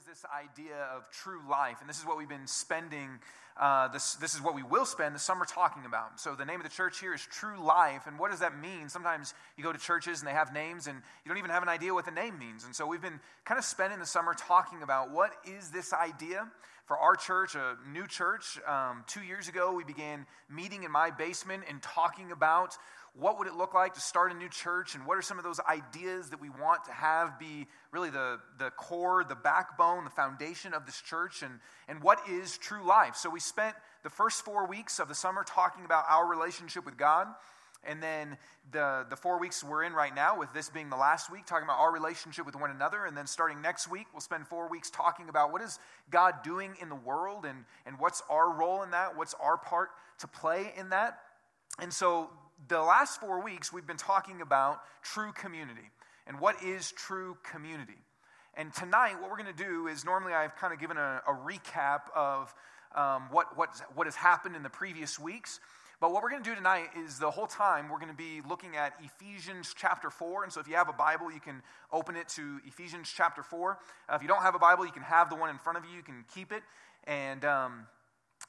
is this idea of true life? And this is what we've been spending, uh, this, this is what we will spend the summer talking about. So, the name of the church here is True Life. And what does that mean? Sometimes you go to churches and they have names and you don't even have an idea what the name means. And so, we've been kind of spending the summer talking about what is this idea for our church, a new church. Um, two years ago, we began meeting in my basement and talking about what would it look like to start a new church and what are some of those ideas that we want to have be really the, the core the backbone the foundation of this church and, and what is true life so we spent the first four weeks of the summer talking about our relationship with god and then the, the four weeks we're in right now, with this being the last week, talking about our relationship with one another. And then starting next week, we'll spend four weeks talking about what is God doing in the world and, and what's our role in that, what's our part to play in that. And so the last four weeks, we've been talking about true community and what is true community. And tonight, what we're going to do is normally I've kind of given a, a recap of um, what, what, what has happened in the previous weeks. But what we're going to do tonight is the whole time we're going to be looking at Ephesians chapter 4. And so if you have a Bible, you can open it to Ephesians chapter 4. Uh, if you don't have a Bible, you can have the one in front of you, you can keep it. And. Um,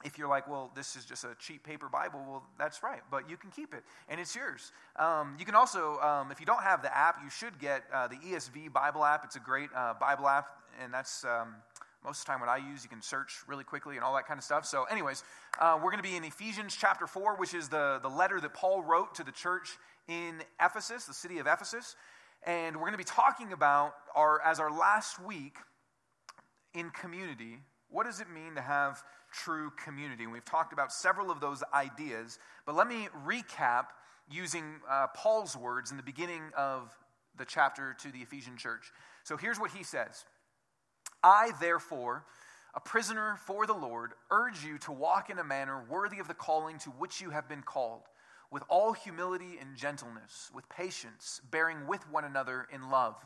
if you're like, well, this is just a cheap paper Bible, well, that's right, but you can keep it and it's yours. Um, you can also, um, if you don't have the app, you should get uh, the ESV Bible app. It's a great uh, Bible app, and that's um, most of the time what I use. You can search really quickly and all that kind of stuff. So, anyways, uh, we're going to be in Ephesians chapter 4, which is the, the letter that Paul wrote to the church in Ephesus, the city of Ephesus. And we're going to be talking about our, as our last week in community, what does it mean to have true community. And we've talked about several of those ideas, but let me recap using uh, Paul's words in the beginning of the chapter to the Ephesian church. So here's what he says I, therefore, a prisoner for the Lord, urge you to walk in a manner worthy of the calling to which you have been called, with all humility and gentleness, with patience, bearing with one another in love,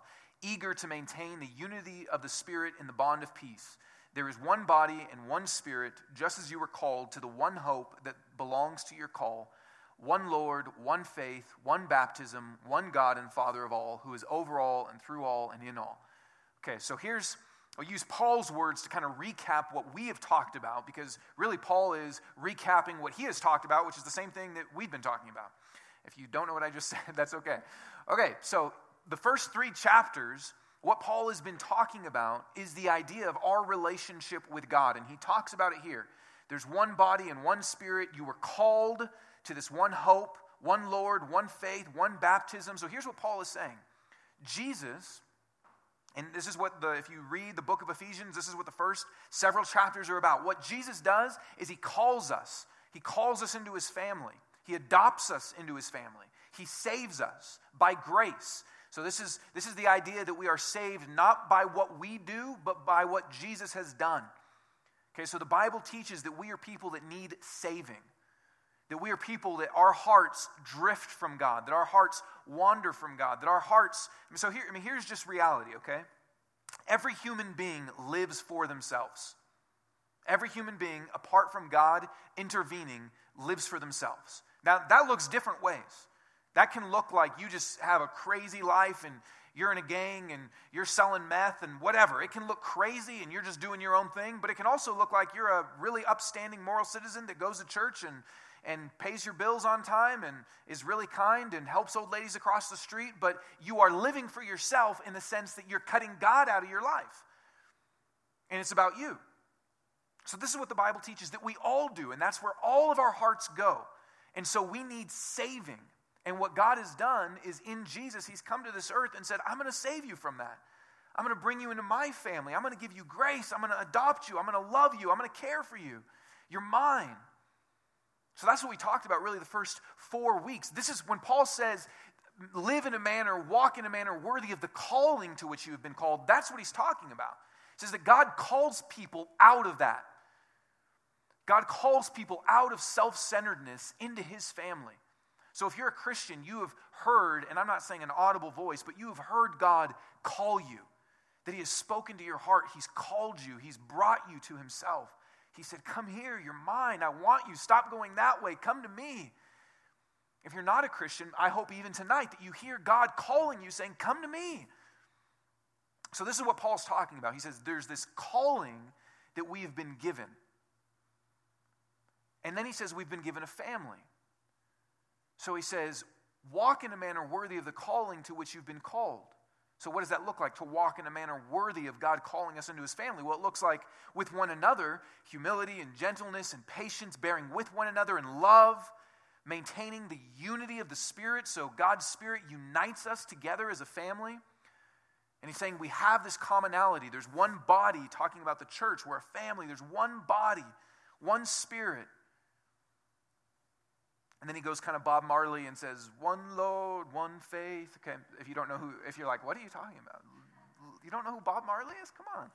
eager to maintain the unity of the Spirit in the bond of peace. There is one body and one spirit, just as you were called to the one hope that belongs to your call one Lord, one faith, one baptism, one God and Father of all, who is over all and through all and in all. Okay, so here's, I'll use Paul's words to kind of recap what we have talked about, because really Paul is recapping what he has talked about, which is the same thing that we've been talking about. If you don't know what I just said, that's okay. Okay, so the first three chapters what Paul has been talking about is the idea of our relationship with God, and he talks about it here. There's one body and one spirit. You were called to this one hope, one Lord, one faith, one baptism. So here's what Paul is saying Jesus, and this is what the, if you read the book of Ephesians, this is what the first several chapters are about. What Jesus does is he calls us, he calls us into his family, he adopts us into his family, he saves us by grace. So, this is, this is the idea that we are saved not by what we do, but by what Jesus has done. Okay, so the Bible teaches that we are people that need saving, that we are people that our hearts drift from God, that our hearts wander from God, that our hearts. I mean, so, here, I mean, here's just reality, okay? Every human being lives for themselves. Every human being, apart from God intervening, lives for themselves. Now, that looks different ways. That can look like you just have a crazy life and you're in a gang and you're selling meth and whatever. It can look crazy and you're just doing your own thing, but it can also look like you're a really upstanding moral citizen that goes to church and, and pays your bills on time and is really kind and helps old ladies across the street, but you are living for yourself in the sense that you're cutting God out of your life. And it's about you. So, this is what the Bible teaches that we all do, and that's where all of our hearts go. And so, we need saving. And what God has done is in Jesus, He's come to this earth and said, I'm going to save you from that. I'm going to bring you into my family. I'm going to give you grace. I'm going to adopt you. I'm going to love you. I'm going to care for you. You're mine. So that's what we talked about really the first four weeks. This is when Paul says, live in a manner, walk in a manner worthy of the calling to which you have been called. That's what he's talking about. He says that God calls people out of that. God calls people out of self centeredness into his family. So if you're a Christian, you have heard, and I'm not saying an audible voice, but you have heard God call you, that He has spoken to your heart. He's called you, He's brought you to Himself. He said, Come here, you're mine. I want you. Stop going that way. Come to me. If you're not a Christian, I hope even tonight that you hear God calling you, saying, Come to me. So, this is what Paul's talking about. He says, There's this calling that we have been given. And then he says, We've been given a family. So he says, Walk in a manner worthy of the calling to which you've been called. So, what does that look like to walk in a manner worthy of God calling us into his family? Well, it looks like with one another, humility and gentleness and patience, bearing with one another in love, maintaining the unity of the Spirit. So, God's Spirit unites us together as a family. And he's saying we have this commonality. There's one body, talking about the church. We're a family. There's one body, one Spirit. And then he goes kind of Bob Marley and says, One Lord, one faith. Okay, if you don't know who, if you're like, What are you talking about? You don't know who Bob Marley is? Come on.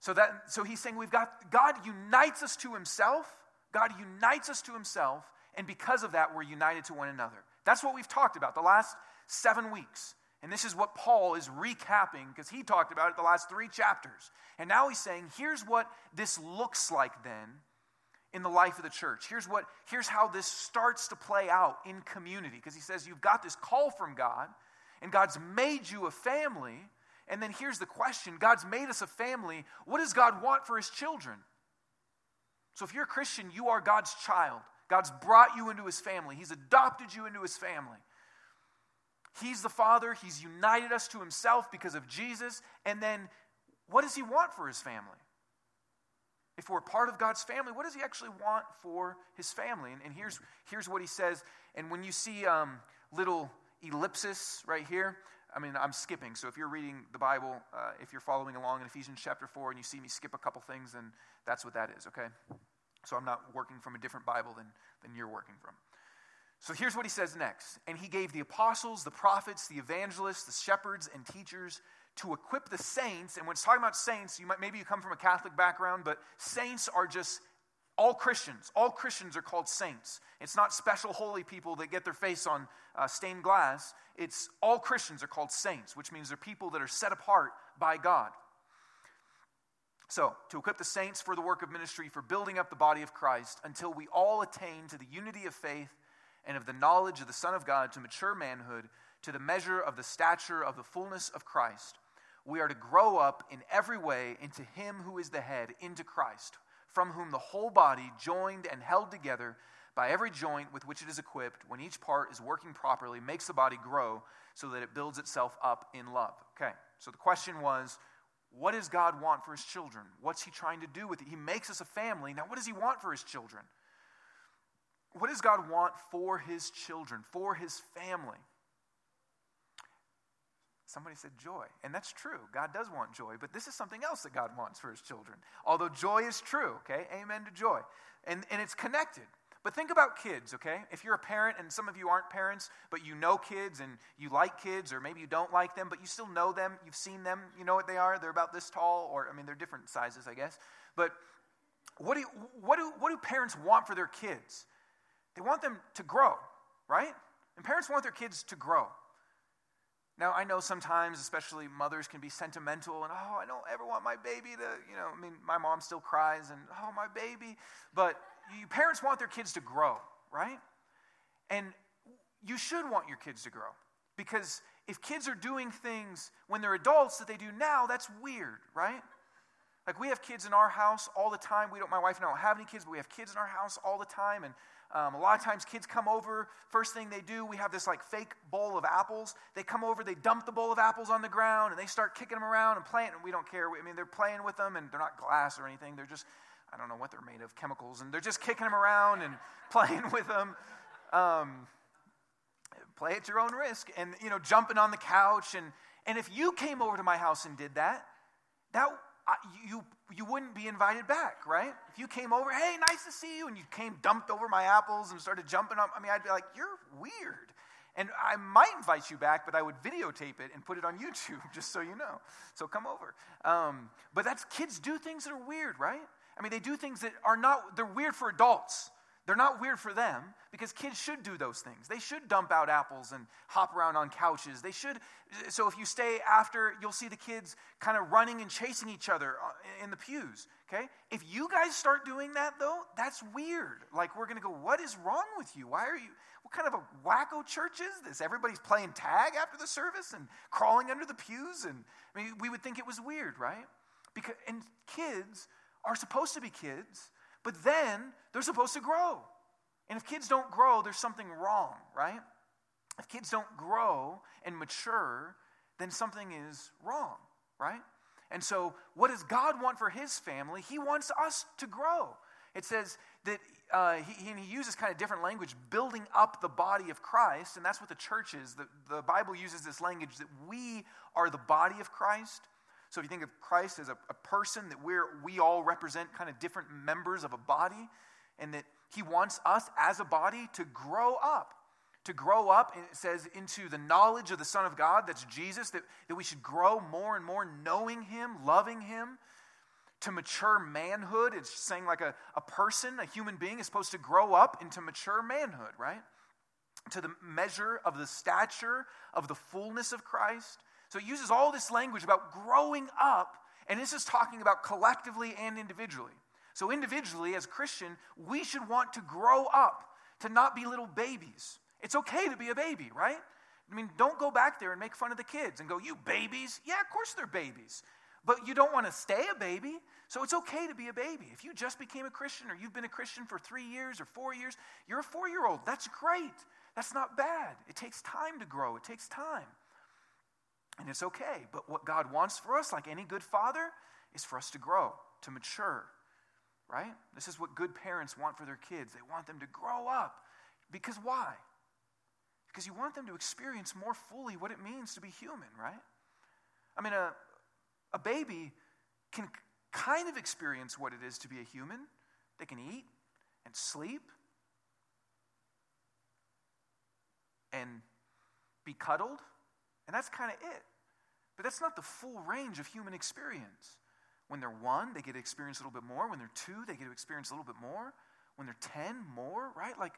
So that so he's saying we've got God unites us to himself. God unites us to himself, and because of that, we're united to one another. That's what we've talked about the last seven weeks. And this is what Paul is recapping because he talked about it the last three chapters. And now he's saying, here's what this looks like then in the life of the church. Here's what here's how this starts to play out in community because he says you've got this call from God and God's made you a family. And then here's the question God's made us a family. What does God want for his children? So if you're a Christian, you are God's child. God's brought you into his family. He's adopted you into his family. He's the Father. He's united us to himself because of Jesus. And then what does he want for his family? If we're part of God's family, what does He actually want for His family? And, and here's, here's what He says. And when you see um, little ellipsis right here, I mean, I'm skipping. So if you're reading the Bible, uh, if you're following along in Ephesians chapter 4 and you see me skip a couple things, then that's what that is, okay? So I'm not working from a different Bible than, than you're working from. So here's what he says next. And he gave the apostles, the prophets, the evangelists, the shepherds, and teachers to equip the saints. And when it's talking about saints, you might maybe you come from a Catholic background, but saints are just all Christians. All Christians are called saints. It's not special holy people that get their face on uh, stained glass. It's all Christians are called saints, which means they're people that are set apart by God. So, to equip the saints for the work of ministry, for building up the body of Christ, until we all attain to the unity of faith and of the knowledge of the Son of God, to mature manhood, to the measure of the stature of the fullness of Christ we are to grow up in every way into Him who is the head, into Christ, from whom the whole body, joined and held together by every joint with which it is equipped, when each part is working properly, makes the body grow so that it builds itself up in love. Okay, so the question was what does God want for His children? What's He trying to do with it? He makes us a family. Now, what does He want for His children? What does God want for His children, for His family? Somebody said joy. And that's true. God does want joy. But this is something else that God wants for his children. Although joy is true, okay? Amen to joy. And, and it's connected. But think about kids, okay? If you're a parent, and some of you aren't parents, but you know kids and you like kids, or maybe you don't like them, but you still know them, you've seen them, you know what they are, they're about this tall, or I mean, they're different sizes, I guess. But what do, you, what do, what do parents want for their kids? They want them to grow, right? And parents want their kids to grow. Now, I know sometimes, especially mothers, can be sentimental and, oh, I don't ever want my baby to, you know, I mean, my mom still cries and, oh, my baby. But you, parents want their kids to grow, right? And you should want your kids to grow because if kids are doing things when they're adults that they do now, that's weird, right? Like we have kids in our house all the time. We don't, my wife and I don't have any kids, but we have kids in our house all the time. And um, a lot of times kids come over, first thing they do, we have this like fake bowl of apples. They come over, they dump the bowl of apples on the ground, and they start kicking them around and playing. And we don't care. I mean, they're playing with them, and they're not glass or anything. They're just, I don't know what they're made of, chemicals. And they're just kicking them around and playing with them. Um, play at your own risk. And, you know, jumping on the couch. And, and if you came over to my house and did that, that you, you wouldn't be invited back, right? If you came over, hey, nice to see you, and you came, dumped over my apples and started jumping up, I mean, I'd be like, you're weird. And I might invite you back, but I would videotape it and put it on YouTube just so you know. So come over. Um, but that's kids do things that are weird, right? I mean, they do things that are not, they're weird for adults. They're not weird for them because kids should do those things. They should dump out apples and hop around on couches. They should. So if you stay after, you'll see the kids kind of running and chasing each other uh, in the pews. Okay? If you guys start doing that though, that's weird. Like we're going to go, what is wrong with you? Why are you, what kind of a wacko church is this? Everybody's playing tag after the service and crawling under the pews. And I mean, we would think it was weird, right? Because, and kids are supposed to be kids but then they're supposed to grow. And if kids don't grow, there's something wrong, right? If kids don't grow and mature, then something is wrong, right? And so, what does God want for his family? He wants us to grow. It says that uh, he, he, uses kind of different language, building up the body of Christ, and that's what the church is. The, the Bible uses this language that we are the body of Christ. So if you think of Christ as a, a person, that we're, we all represent kind of different members of a body, and that he wants us as a body to grow up. To grow up, and it says, into the knowledge of the Son of God, that's Jesus, that, that we should grow more and more knowing him, loving him. To mature manhood, it's saying like a, a person, a human being, is supposed to grow up into mature manhood, right? To the measure of the stature of the fullness of Christ so it uses all this language about growing up, and this is talking about collectively and individually. So, individually, as a Christian, we should want to grow up, to not be little babies. It's okay to be a baby, right? I mean, don't go back there and make fun of the kids and go, you babies. Yeah, of course they're babies. But you don't want to stay a baby, so it's okay to be a baby. If you just became a Christian or you've been a Christian for three years or four years, you're a four year old. That's great. That's not bad. It takes time to grow, it takes time. And it's okay. But what God wants for us, like any good father, is for us to grow, to mature, right? This is what good parents want for their kids. They want them to grow up. Because why? Because you want them to experience more fully what it means to be human, right? I mean, a, a baby can kind of experience what it is to be a human. They can eat and sleep and be cuddled, and that's kind of it. But that's not the full range of human experience. When they're one, they get to experience a little bit more. When they're two, they get to experience a little bit more. When they're 10, more, right? Like,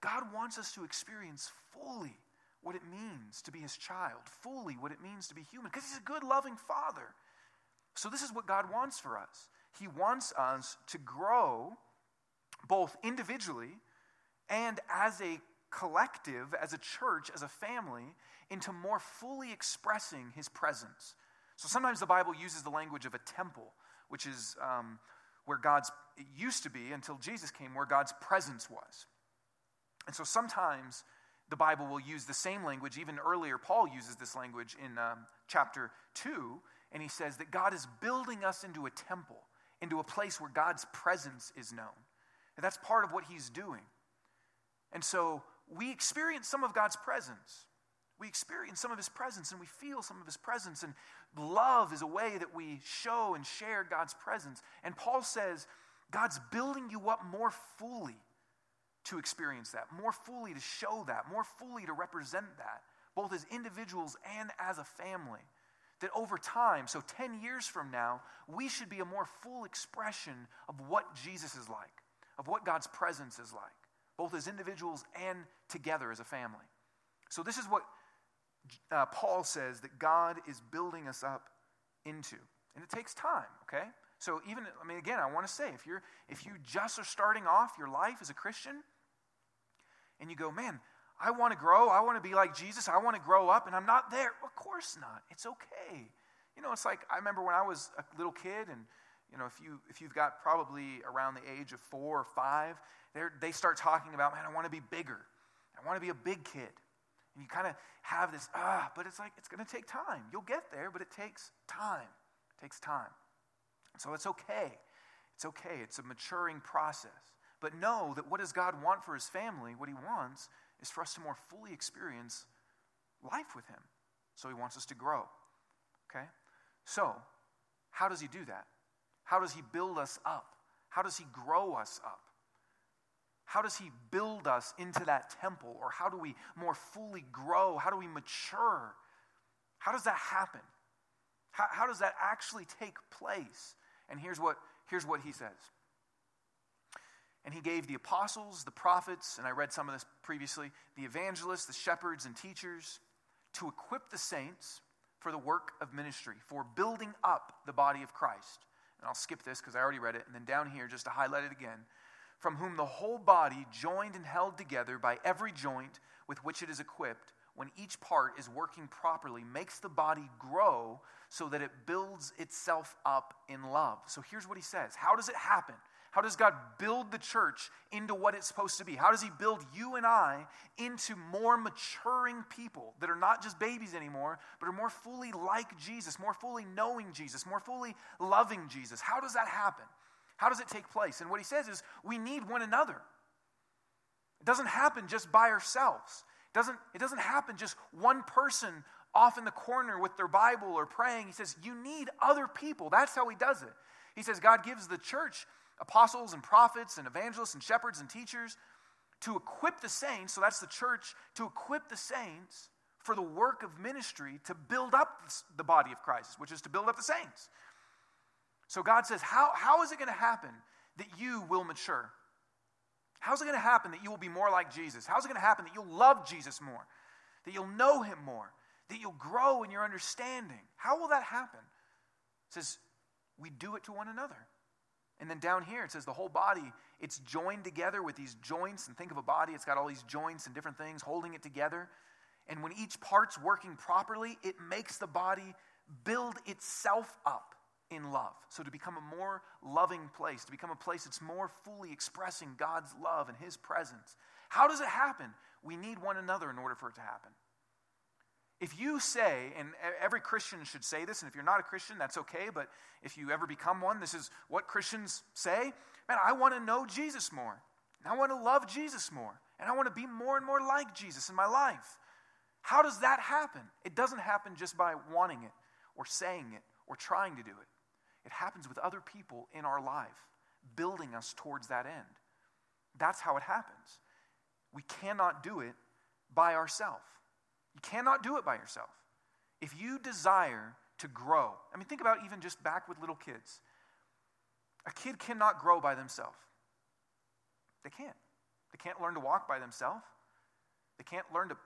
God wants us to experience fully what it means to be His child, fully what it means to be human, because He's a good, loving Father. So, this is what God wants for us. He wants us to grow both individually and as a collective, as a church, as a family, into more fully expressing his presence. So sometimes the Bible uses the language of a temple, which is um, where God's, it used to be until Jesus came, where God's presence was. And so sometimes the Bible will use the same language. Even earlier, Paul uses this language in um, chapter 2, and he says that God is building us into a temple, into a place where God's presence is known. And that's part of what he's doing. And so we experience some of God's presence. We experience some of His presence and we feel some of His presence. And love is a way that we show and share God's presence. And Paul says, God's building you up more fully to experience that, more fully to show that, more fully to represent that, both as individuals and as a family. That over time, so 10 years from now, we should be a more full expression of what Jesus is like, of what God's presence is like, both as individuals and together as a family. So, this is what uh, Paul says that God is building us up into. And it takes time, okay? So even, I mean, again, I want to say, if you're if you just are starting off your life as a Christian, and you go, man, I want to grow, I want to be like Jesus, I want to grow up, and I'm not there. Of course not. It's okay. You know, it's like I remember when I was a little kid, and you know, if you if you've got probably around the age of four or five, they start talking about, man, I want to be bigger. I want to be a big kid. And you kind of have this, ah, but it's like, it's going to take time. You'll get there, but it takes time. It takes time. So it's okay. It's okay. It's a maturing process. But know that what does God want for his family? What he wants is for us to more fully experience life with him. So he wants us to grow. Okay? So, how does he do that? How does he build us up? How does he grow us up? How does He build us into that temple? Or how do we more fully grow? How do we mature? How does that happen? How, how does that actually take place? And here's what, here's what He says. And he gave the apostles, the prophets, and I read some of this previously, the evangelists, the shepherds, and teachers to equip the saints for the work of ministry, for building up the body of Christ. And I'll skip this because I already read it. And then down here, just to highlight it again, from whom the whole body, joined and held together by every joint with which it is equipped, when each part is working properly, makes the body grow so that it builds itself up in love. So here's what he says How does it happen? How does God build the church into what it's supposed to be? How does He build you and I into more maturing people that are not just babies anymore, but are more fully like Jesus, more fully knowing Jesus, more fully loving Jesus? How does that happen? How does it take place? And what He says is we need one another. It doesn't happen just by ourselves. It doesn't, it doesn't happen just one person off in the corner with their Bible or praying. He says, You need other people. That's how He does it. He says, God gives the church apostles and prophets and evangelists and shepherds and teachers to equip the saints, so that's the church, to equip the saints for the work of ministry to build up the body of Christ, which is to build up the saints. So God says, How, how is it going to happen that you will mature? How's it going to happen that you will be more like Jesus? How's it going to happen that you'll love Jesus more? That you'll know him more? That you'll grow in your understanding? How will that happen? It says, We do it to one another. And then down here it says the whole body, it's joined together with these joints. And think of a body, it's got all these joints and different things holding it together. And when each part's working properly, it makes the body build itself up in love. So to become a more loving place, to become a place that's more fully expressing God's love and His presence. How does it happen? We need one another in order for it to happen. If you say, and every Christian should say this, and if you're not a Christian, that's okay, but if you ever become one, this is what Christians say Man, I want to know Jesus more. And I want to love Jesus more. And I want to be more and more like Jesus in my life. How does that happen? It doesn't happen just by wanting it or saying it or trying to do it. It happens with other people in our life, building us towards that end. That's how it happens. We cannot do it by ourselves. You cannot do it by yourself. If you desire to grow, I mean, think about even just back with little kids. A kid cannot grow by themselves. They can't. They can't learn to walk by themselves. They can't learn to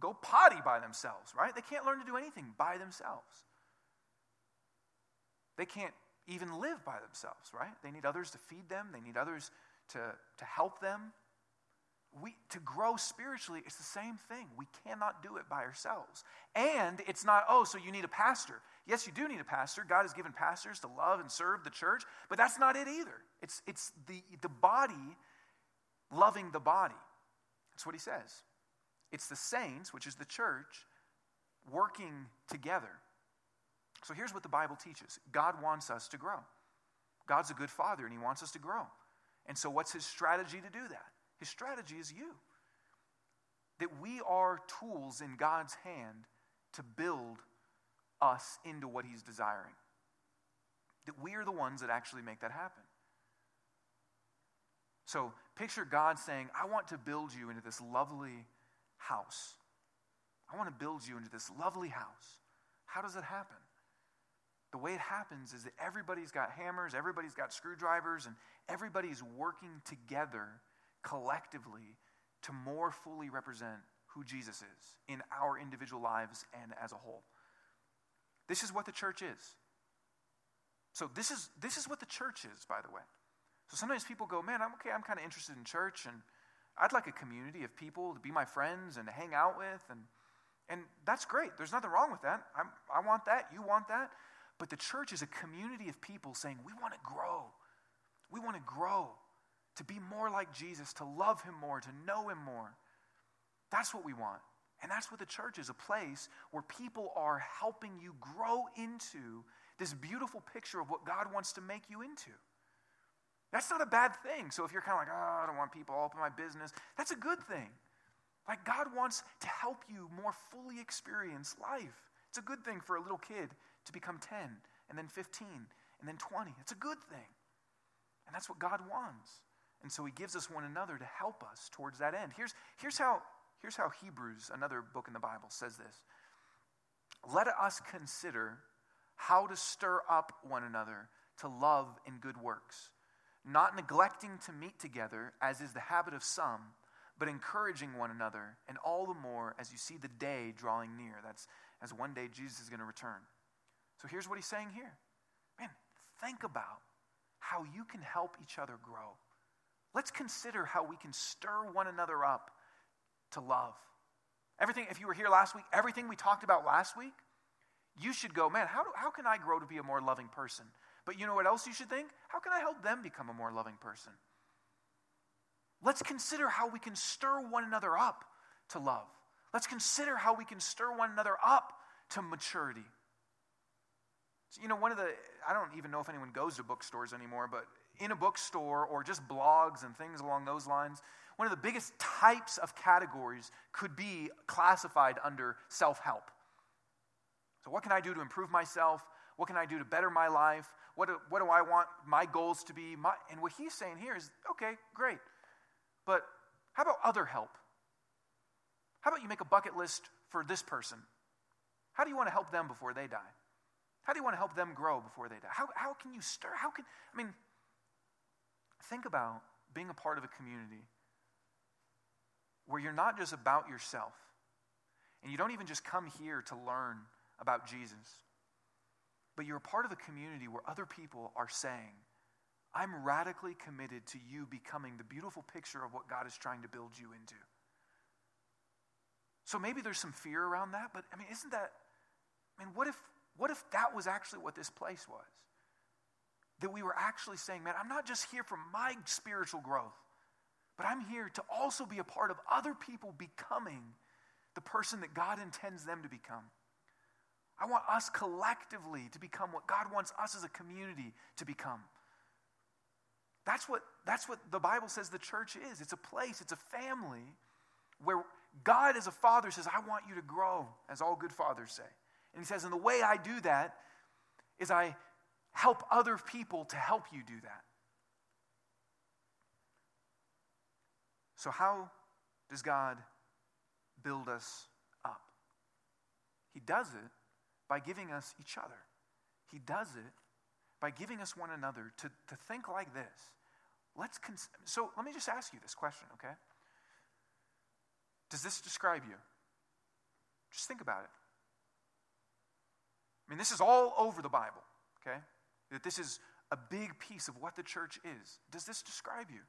go potty by themselves, right? They can't learn to do anything by themselves. They can't even live by themselves, right? They need others to feed them, they need others to, to help them we, to grow spiritually, it's the same thing. We cannot do it by ourselves. And it's not, oh, so you need a pastor. Yes, you do need a pastor. God has given pastors to love and serve the church, but that's not it either. It's, it's the, the body loving the body. That's what he says. It's the saints, which is the church, working together. So here's what the Bible teaches God wants us to grow. God's a good father, and he wants us to grow. And so, what's his strategy to do that? His strategy is you. That we are tools in God's hand to build us into what He's desiring. That we are the ones that actually make that happen. So picture God saying, I want to build you into this lovely house. I want to build you into this lovely house. How does it happen? The way it happens is that everybody's got hammers, everybody's got screwdrivers, and everybody's working together collectively to more fully represent who Jesus is in our individual lives and as a whole. This is what the church is. So this is this is what the church is, by the way. So sometimes people go, "Man, I'm okay. I'm kind of interested in church, and I'd like a community of people to be my friends and to hang out with, and and that's great. There's nothing wrong with that. I'm, I want that. You want that. But the church is a community of people saying, "We want to grow. We want to grow to be more like Jesus, to love him more, to know him more. That's what we want. And that's what the church is a place where people are helping you grow into this beautiful picture of what God wants to make you into. That's not a bad thing. So if you're kind of like, oh, I don't want people all up in my business, that's a good thing. Like God wants to help you more fully experience life. It's a good thing for a little kid to become 10 and then 15 and then 20. It's a good thing. And that's what God wants. And so he gives us one another to help us towards that end. Here's, here's, how, here's how Hebrews, another book in the Bible, says this Let us consider how to stir up one another to love and good works, not neglecting to meet together, as is the habit of some, but encouraging one another, and all the more as you see the day drawing near. That's as one day Jesus is going to return. So here's what he's saying here. Man, think about how you can help each other grow. Let's consider how we can stir one another up to love. Everything, if you were here last week, everything we talked about last week, you should go, man, how, do, how can I grow to be a more loving person? But you know what else you should think? How can I help them become a more loving person? Let's consider how we can stir one another up to love. Let's consider how we can stir one another up to maturity. So, you know, one of the, I don't even know if anyone goes to bookstores anymore, but in a bookstore or just blogs and things along those lines, one of the biggest types of categories could be classified under self help. So, what can I do to improve myself? What can I do to better my life? What do, what do I want my goals to be? My, and what he's saying here is okay, great. But how about other help? How about you make a bucket list for this person? How do you want to help them before they die? How do you want to help them grow before they die? How, how can you stir? How can, I mean, think about being a part of a community where you're not just about yourself and you don't even just come here to learn about Jesus, but you're a part of a community where other people are saying, I'm radically committed to you becoming the beautiful picture of what God is trying to build you into. So maybe there's some fear around that, but I mean, isn't that, I mean, what if, what if that was actually what this place was? That we were actually saying, man, I'm not just here for my spiritual growth, but I'm here to also be a part of other people becoming the person that God intends them to become. I want us collectively to become what God wants us as a community to become. That's what, that's what the Bible says the church is. It's a place, it's a family where God, as a father, says, I want you to grow, as all good fathers say. And he says, and the way I do that is I help other people to help you do that. So, how does God build us up? He does it by giving us each other. He does it by giving us one another to, to think like this. Let's cons- so let me just ask you this question, okay? Does this describe you? Just think about it. I mean, this is all over the Bible, okay? That this is a big piece of what the church is. Does this describe you?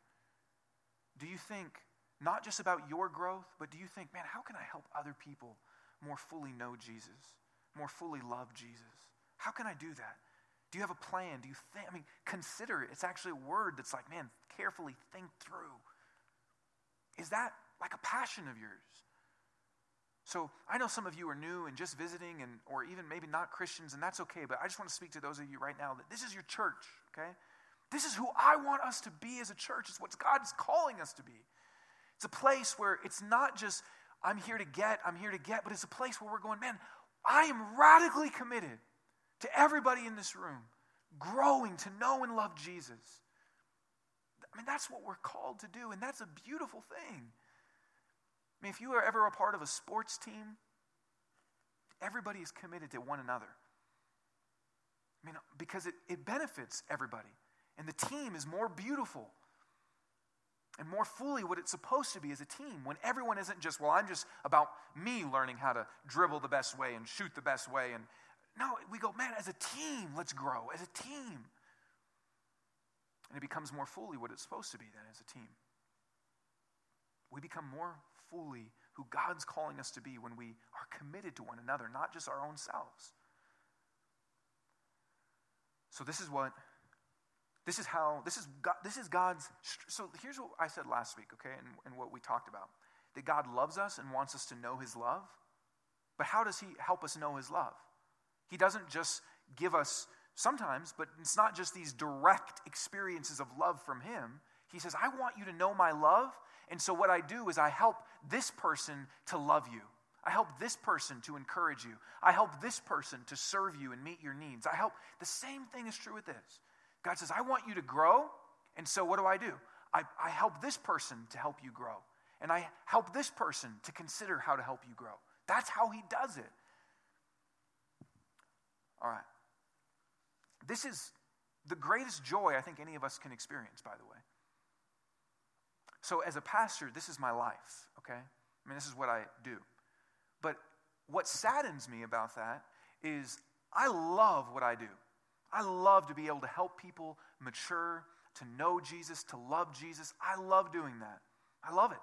Do you think not just about your growth, but do you think, man, how can I help other people more fully know Jesus, more fully love Jesus? How can I do that? Do you have a plan? Do you think? I mean, consider it. It's actually a word that's like, man, carefully think through. Is that like a passion of yours? So I know some of you are new and just visiting, and or even maybe not Christians, and that's okay. But I just want to speak to those of you right now that this is your church. Okay, this is who I want us to be as a church. It's what God's calling us to be. It's a place where it's not just I'm here to get, I'm here to get, but it's a place where we're going, man. I am radically committed to everybody in this room, growing to know and love Jesus. I mean, that's what we're called to do, and that's a beautiful thing. I mean, if you are ever a part of a sports team, everybody is committed to one another. I mean, because it, it benefits everybody. And the team is more beautiful and more fully what it's supposed to be as a team when everyone isn't just, well, I'm just about me learning how to dribble the best way and shoot the best way and no, we go, man, as a team, let's grow as a team. And it becomes more fully what it's supposed to be then as a team. We become more fully who God's calling us to be when we are committed to one another, not just our own selves. So this is what this is how this is God, this is God's so here's what I said last week, okay, and, and what we talked about. That God loves us and wants us to know his love. But how does he help us know his love? He doesn't just give us sometimes, but it's not just these direct experiences of love from Him. He says, I want you to know my love. And so what I do is I help this person to love you. I help this person to encourage you. I help this person to serve you and meet your needs. I help. The same thing is true with this. God says, I want you to grow. And so what do I do? I, I help this person to help you grow. And I help this person to consider how to help you grow. That's how he does it. All right. This is, the greatest joy I think any of us can experience, by the way. So, as a pastor, this is my life, okay? I mean, this is what I do. But what saddens me about that is I love what I do. I love to be able to help people mature, to know Jesus, to love Jesus. I love doing that. I love it.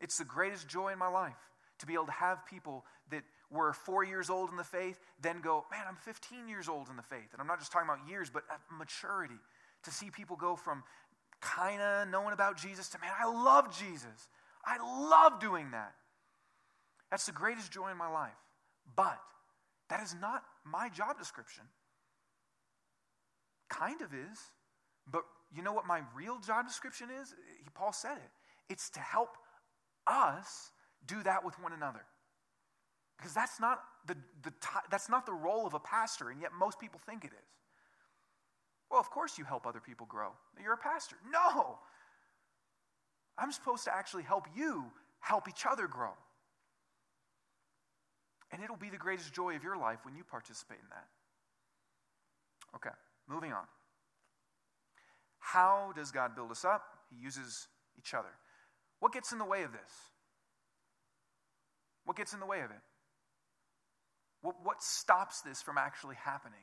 It's the greatest joy in my life to be able to have people that were four years old in the faith then go, man, I'm 15 years old in the faith. And I'm not just talking about years, but maturity. To see people go from kind of knowing about Jesus to, man, I love Jesus. I love doing that. That's the greatest joy in my life. But that is not my job description. Kind of is. But you know what my real job description is? Paul said it. It's to help us do that with one another. Because that's not the, the, that's not the role of a pastor, and yet most people think it is. Well, of course you help other people grow. You're a pastor. No! I'm supposed to actually help you help each other grow. And it'll be the greatest joy of your life when you participate in that. Okay, moving on. How does God build us up? He uses each other. What gets in the way of this? What gets in the way of it? What, what stops this from actually happening?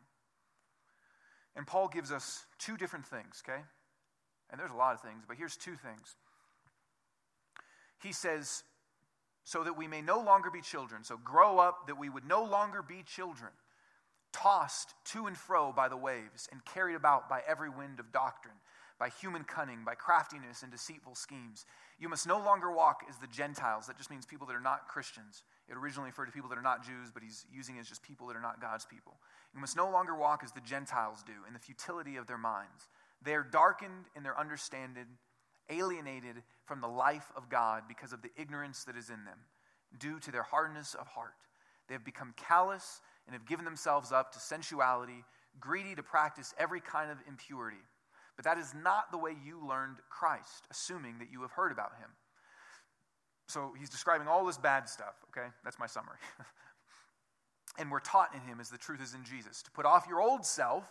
And Paul gives us two different things, okay? And there's a lot of things, but here's two things. He says, so that we may no longer be children. So grow up that we would no longer be children, tossed to and fro by the waves and carried about by every wind of doctrine, by human cunning, by craftiness and deceitful schemes. You must no longer walk as the Gentiles. That just means people that are not Christians. It originally referred to people that are not Jews, but he's using it as just people that are not God's people. You must no longer walk as the Gentiles do in the futility of their minds. They are darkened in their understanding, alienated from the life of God because of the ignorance that is in them, due to their hardness of heart. They have become callous and have given themselves up to sensuality, greedy to practice every kind of impurity. But that is not the way you learned Christ, assuming that you have heard about him. So he's describing all this bad stuff, okay? That's my summary. and we're taught in him as the truth is in Jesus to put off your old self,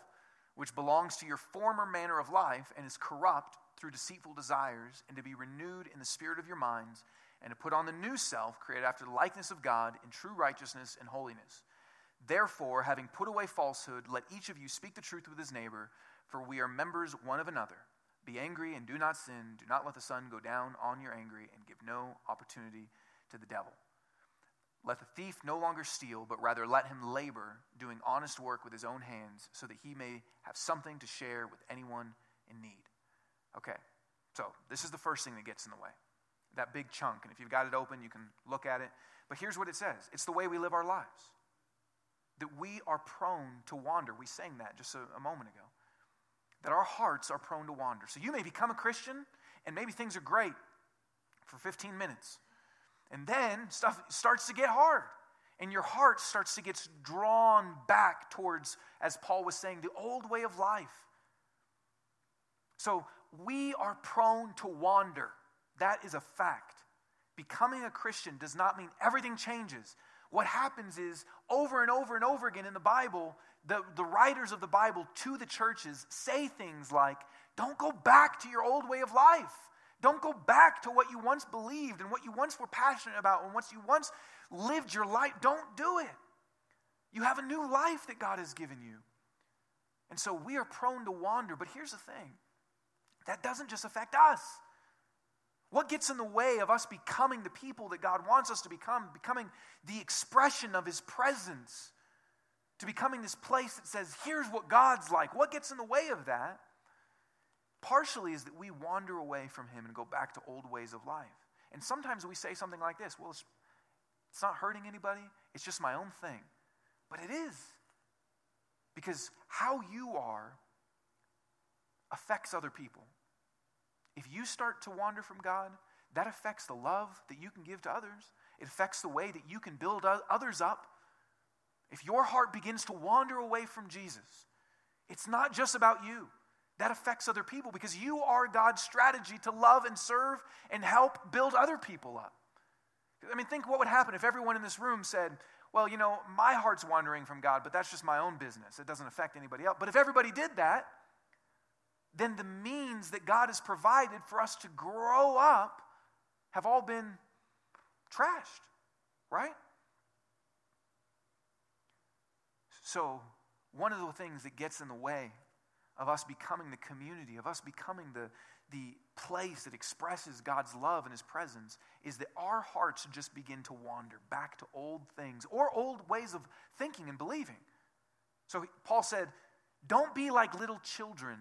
which belongs to your former manner of life and is corrupt through deceitful desires, and to be renewed in the spirit of your minds, and to put on the new self, created after the likeness of God in true righteousness and holiness. Therefore, having put away falsehood, let each of you speak the truth with his neighbor, for we are members one of another. Be angry and do not sin. Do not let the sun go down on your angry and give no opportunity to the devil. Let the thief no longer steal, but rather let him labor, doing honest work with his own hands, so that he may have something to share with anyone in need. Okay, so this is the first thing that gets in the way that big chunk. And if you've got it open, you can look at it. But here's what it says it's the way we live our lives. That we are prone to wander. We sang that just a, a moment ago that our hearts are prone to wander. So you may become a Christian and maybe things are great for 15 minutes. And then stuff starts to get hard. And your heart starts to get drawn back towards, as Paul was saying, the old way of life. So we are prone to wander. That is a fact. Becoming a Christian does not mean everything changes. What happens is, over and over and over again in the Bible, the, the writers of the Bible to the churches say things like, don't go back to your old way of life. Don't go back to what you once believed and what you once were passionate about and what you once lived your life. Don't do it. You have a new life that God has given you. And so we are prone to wander. But here's the thing that doesn't just affect us. What gets in the way of us becoming the people that God wants us to become, becoming the expression of His presence? To becoming this place that says, here's what God's like. What gets in the way of that? Partially is that we wander away from Him and go back to old ways of life. And sometimes we say something like this well, it's, it's not hurting anybody, it's just my own thing. But it is. Because how you are affects other people. If you start to wander from God, that affects the love that you can give to others. It affects the way that you can build others up if your heart begins to wander away from Jesus, it's not just about you. That affects other people because you are God's strategy to love and serve and help build other people up. I mean, think what would happen if everyone in this room said, Well, you know, my heart's wandering from God, but that's just my own business. It doesn't affect anybody else. But if everybody did that, then the means that God has provided for us to grow up have all been trashed, right? So, one of the things that gets in the way of us becoming the community, of us becoming the, the place that expresses God's love and His presence, is that our hearts just begin to wander back to old things or old ways of thinking and believing. So, Paul said, Don't be like little children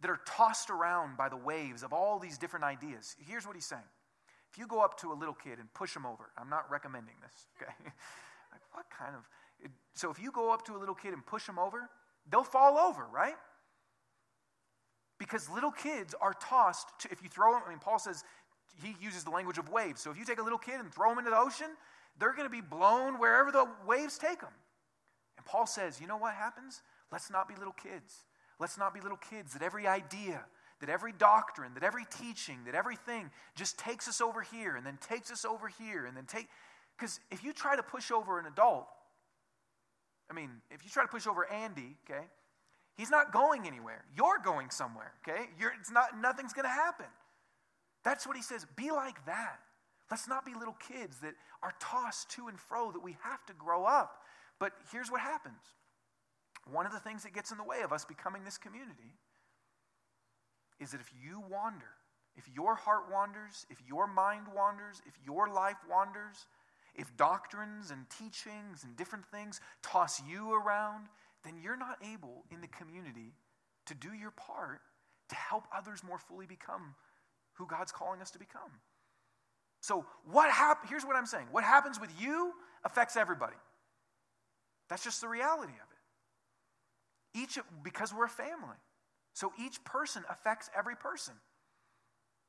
that are tossed around by the waves of all these different ideas. Here's what he's saying. If you go up to a little kid and push him over, I'm not recommending this, okay? like, what kind of. So if you go up to a little kid and push them over, they'll fall over, right? Because little kids are tossed to, if you throw them, I mean, Paul says he uses the language of waves. So if you take a little kid and throw them into the ocean, they're going to be blown wherever the waves take them. And Paul says, you know what happens? Let's not be little kids. Let's not be little kids that every idea, that every doctrine, that every teaching, that everything just takes us over here and then takes us over here and then take. Because if you try to push over an adult, I mean, if you try to push over Andy, okay, he's not going anywhere. You're going somewhere, okay? You're, it's not, nothing's going to happen. That's what he says. Be like that. Let's not be little kids that are tossed to and fro, that we have to grow up. But here's what happens one of the things that gets in the way of us becoming this community is that if you wander, if your heart wanders, if your mind wanders, if your life wanders, if doctrines and teachings and different things toss you around, then you're not able in the community to do your part to help others more fully become who God's calling us to become. So, what hap- here's what I'm saying what happens with you affects everybody. That's just the reality of it. Each, because we're a family. So each person affects every person,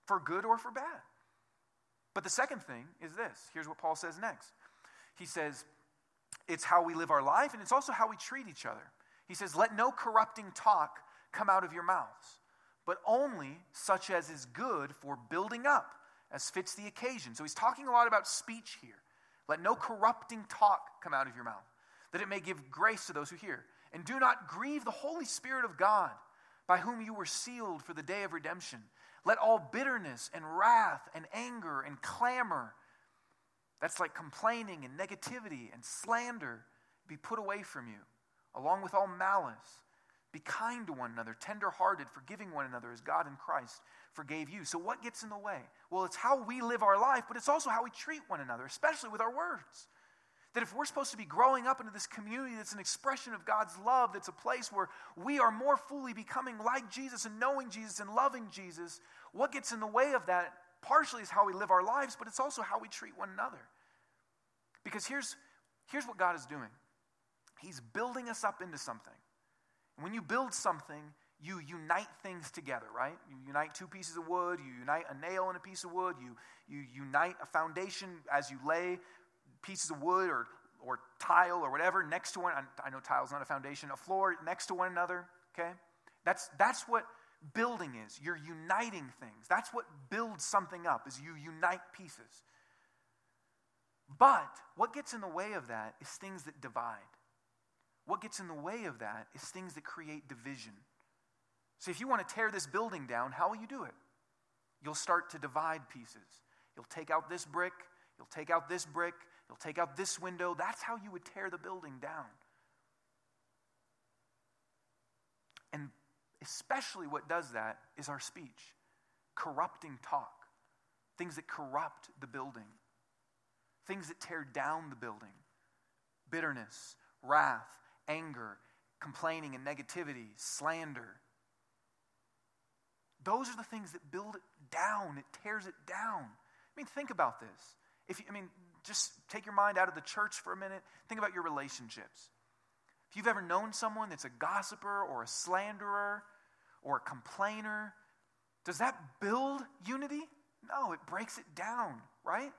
for good or for bad. But the second thing is this here's what Paul says next. He says, it's how we live our life, and it's also how we treat each other. He says, Let no corrupting talk come out of your mouths, but only such as is good for building up, as fits the occasion. So he's talking a lot about speech here. Let no corrupting talk come out of your mouth, that it may give grace to those who hear. And do not grieve the Holy Spirit of God, by whom you were sealed for the day of redemption. Let all bitterness and wrath and anger and clamor, that's like complaining and negativity and slander, be put away from you, along with all malice. Be kind to one another, tenderhearted, forgiving one another as God in Christ forgave you. So, what gets in the way? Well, it's how we live our life, but it's also how we treat one another, especially with our words. That if we're supposed to be growing up into this community that's an expression of God's love, that's a place where we are more fully becoming like Jesus and knowing Jesus and loving Jesus, what gets in the way of that partially is how we live our lives, but it's also how we treat one another. Because here's, here's what God is doing He's building us up into something. And when you build something, you unite things together, right? You unite two pieces of wood, you unite a nail and a piece of wood, you, you unite a foundation as you lay pieces of wood or, or tile or whatever next to one. I know tile's not a foundation, a floor next to one another, okay? That's, that's what building is. You're uniting things. That's what builds something up, is you unite pieces. But what gets in the way of that is things that divide. What gets in the way of that is things that create division. So if you want to tear this building down, how will you do it? You'll start to divide pieces. You'll take out this brick, you'll take out this brick, You'll take out this window. That's how you would tear the building down. And especially what does that is our speech corrupting talk, things that corrupt the building, things that tear down the building bitterness, wrath, anger, complaining and negativity, slander. Those are the things that build it down, it tears it down. I mean, think about this. If you, I mean, just take your mind out of the church for a minute. Think about your relationships. If you've ever known someone that's a gossiper or a slanderer or a complainer, does that build unity? No, it breaks it down, right?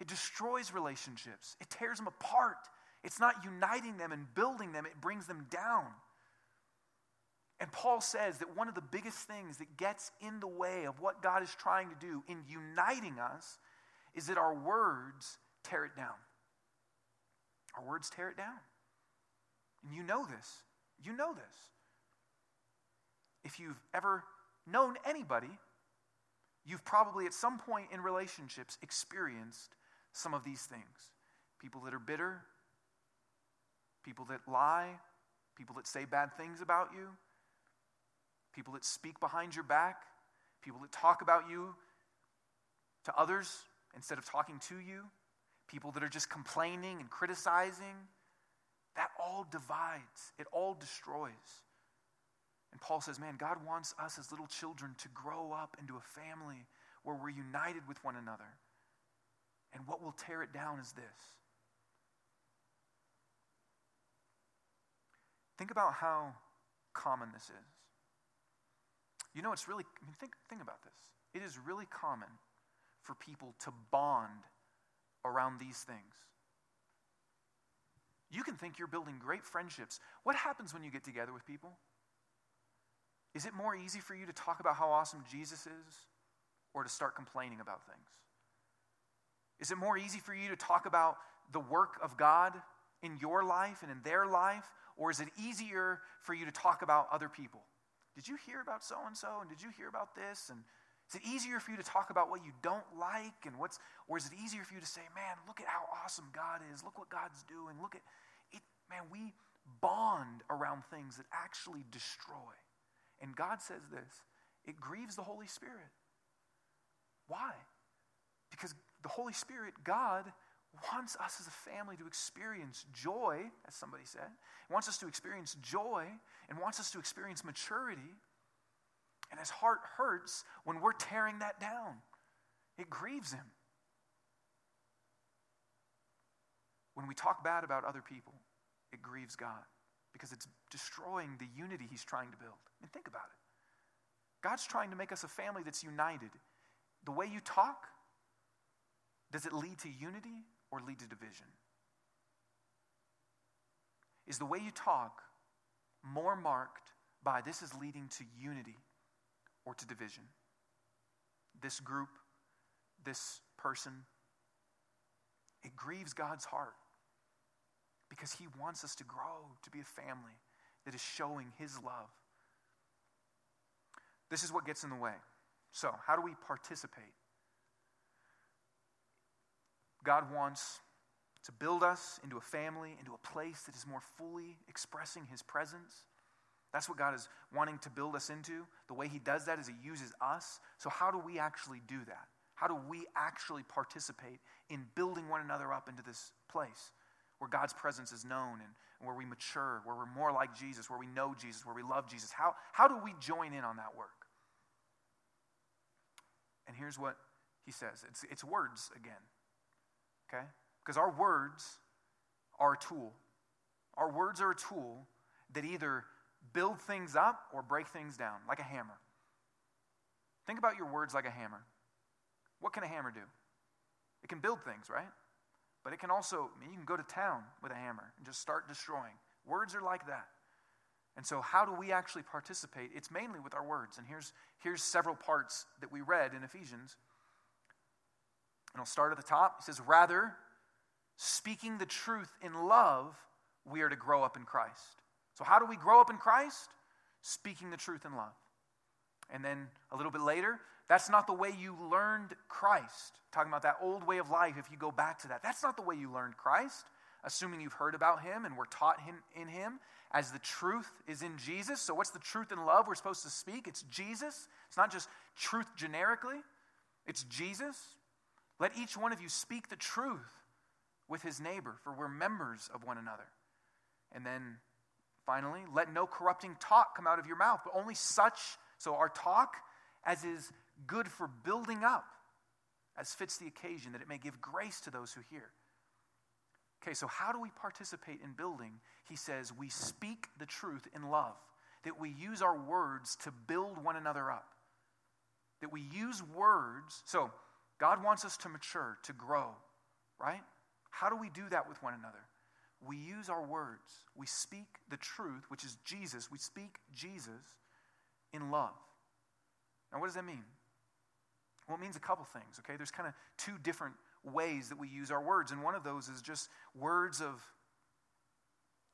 It destroys relationships, it tears them apart. It's not uniting them and building them, it brings them down. And Paul says that one of the biggest things that gets in the way of what God is trying to do in uniting us is that our words tear it down. Our words tear it down. And you know this. You know this. if you've ever known anybody, you've probably at some point in relationships experienced some of these things. People that are bitter, people that lie, people that say bad things about you, people that speak behind your back, people that talk about you to others instead of talking to you, people that are just complaining and criticizing. That all divides, it all destroys. And Paul says, man, God wants us as little children to grow up into a family where we're united with one another. And what will tear it down is this. Think about how common this is. You know, it's really, I mean, think, think about this. It is really common for people to bond around these things. You can think you're building great friendships. What happens when you get together with people? Is it more easy for you to talk about how awesome Jesus is or to start complaining about things? Is it more easy for you to talk about the work of God in your life and in their life? Or is it easier for you to talk about other people? Did you hear about so and so? And did you hear about this? And is it easier for you to talk about what you don't like and what's or is it easier for you to say, "Man, look at how awesome God is. Look what God's doing. Look at it, man, we bond around things that actually destroy. And God says this it grieves the Holy Spirit. Why? Because the Holy Spirit, God, wants us as a family to experience joy, as somebody said. He wants us to experience joy and wants us to experience maturity. And his heart hurts when we're tearing that down. It grieves him. When we talk bad about other people, it grieves God because it's destroying the unity he's trying to build. I mean, think about it. God's trying to make us a family that's united. The way you talk, does it lead to unity or lead to division? Is the way you talk more marked by this is leading to unity or to division? This group, this person, it grieves God's heart because He wants us to grow to be a family that is showing His love. This is what gets in the way. So, how do we participate? God wants to build us into a family, into a place that is more fully expressing His presence. That's what God is wanting to build us into. The way He does that is He uses us. So, how do we actually do that? How do we actually participate in building one another up into this place? where God's presence is known and where we mature, where we're more like Jesus, where we know Jesus, where we love Jesus. How, how do we join in on that work? And here's what he says it's, it's words again, okay? Because our words are a tool. Our words are a tool that either build things up or break things down, like a hammer. Think about your words like a hammer. What can a hammer do? It can build things, right? But it can also, I mean, you can go to town with a hammer and just start destroying. Words are like that. And so, how do we actually participate? It's mainly with our words. And here's, here's several parts that we read in Ephesians. And I'll start at the top. He says, Rather, speaking the truth in love, we are to grow up in Christ. So, how do we grow up in Christ? Speaking the truth in love. And then a little bit later, that's not the way you learned Christ. Talking about that old way of life, if you go back to that. That's not the way you learned Christ, assuming you've heard about him and were taught him in him, as the truth is in Jesus. So, what's the truth in love we're supposed to speak? It's Jesus. It's not just truth generically, it's Jesus. Let each one of you speak the truth with his neighbor, for we're members of one another. And then finally, let no corrupting talk come out of your mouth, but only such, so our talk as is good for building up as fits the occasion, that it may give grace to those who hear. Okay, so how do we participate in building? He says, we speak the truth in love, that we use our words to build one another up. That we use words. So, God wants us to mature, to grow, right? How do we do that with one another? We use our words. We speak the truth, which is Jesus. We speak Jesus in love. Now, what does that mean? Well, it means a couple things, okay? There's kind of two different ways that we use our words, and one of those is just words of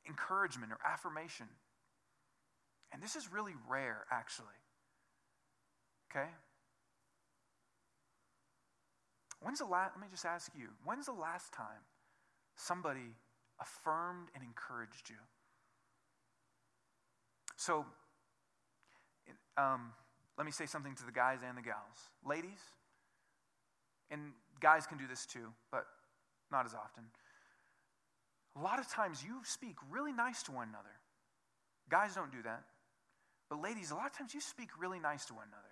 encouragement or affirmation. And this is really rare, actually. Okay? When's the last, let me just ask you, when's the last time somebody affirmed and encouraged you? So, um, let me say something to the guys and the gals. Ladies, and guys can do this too, but not as often. A lot of times you speak really nice to one another. Guys don't do that. But ladies, a lot of times you speak really nice to one another.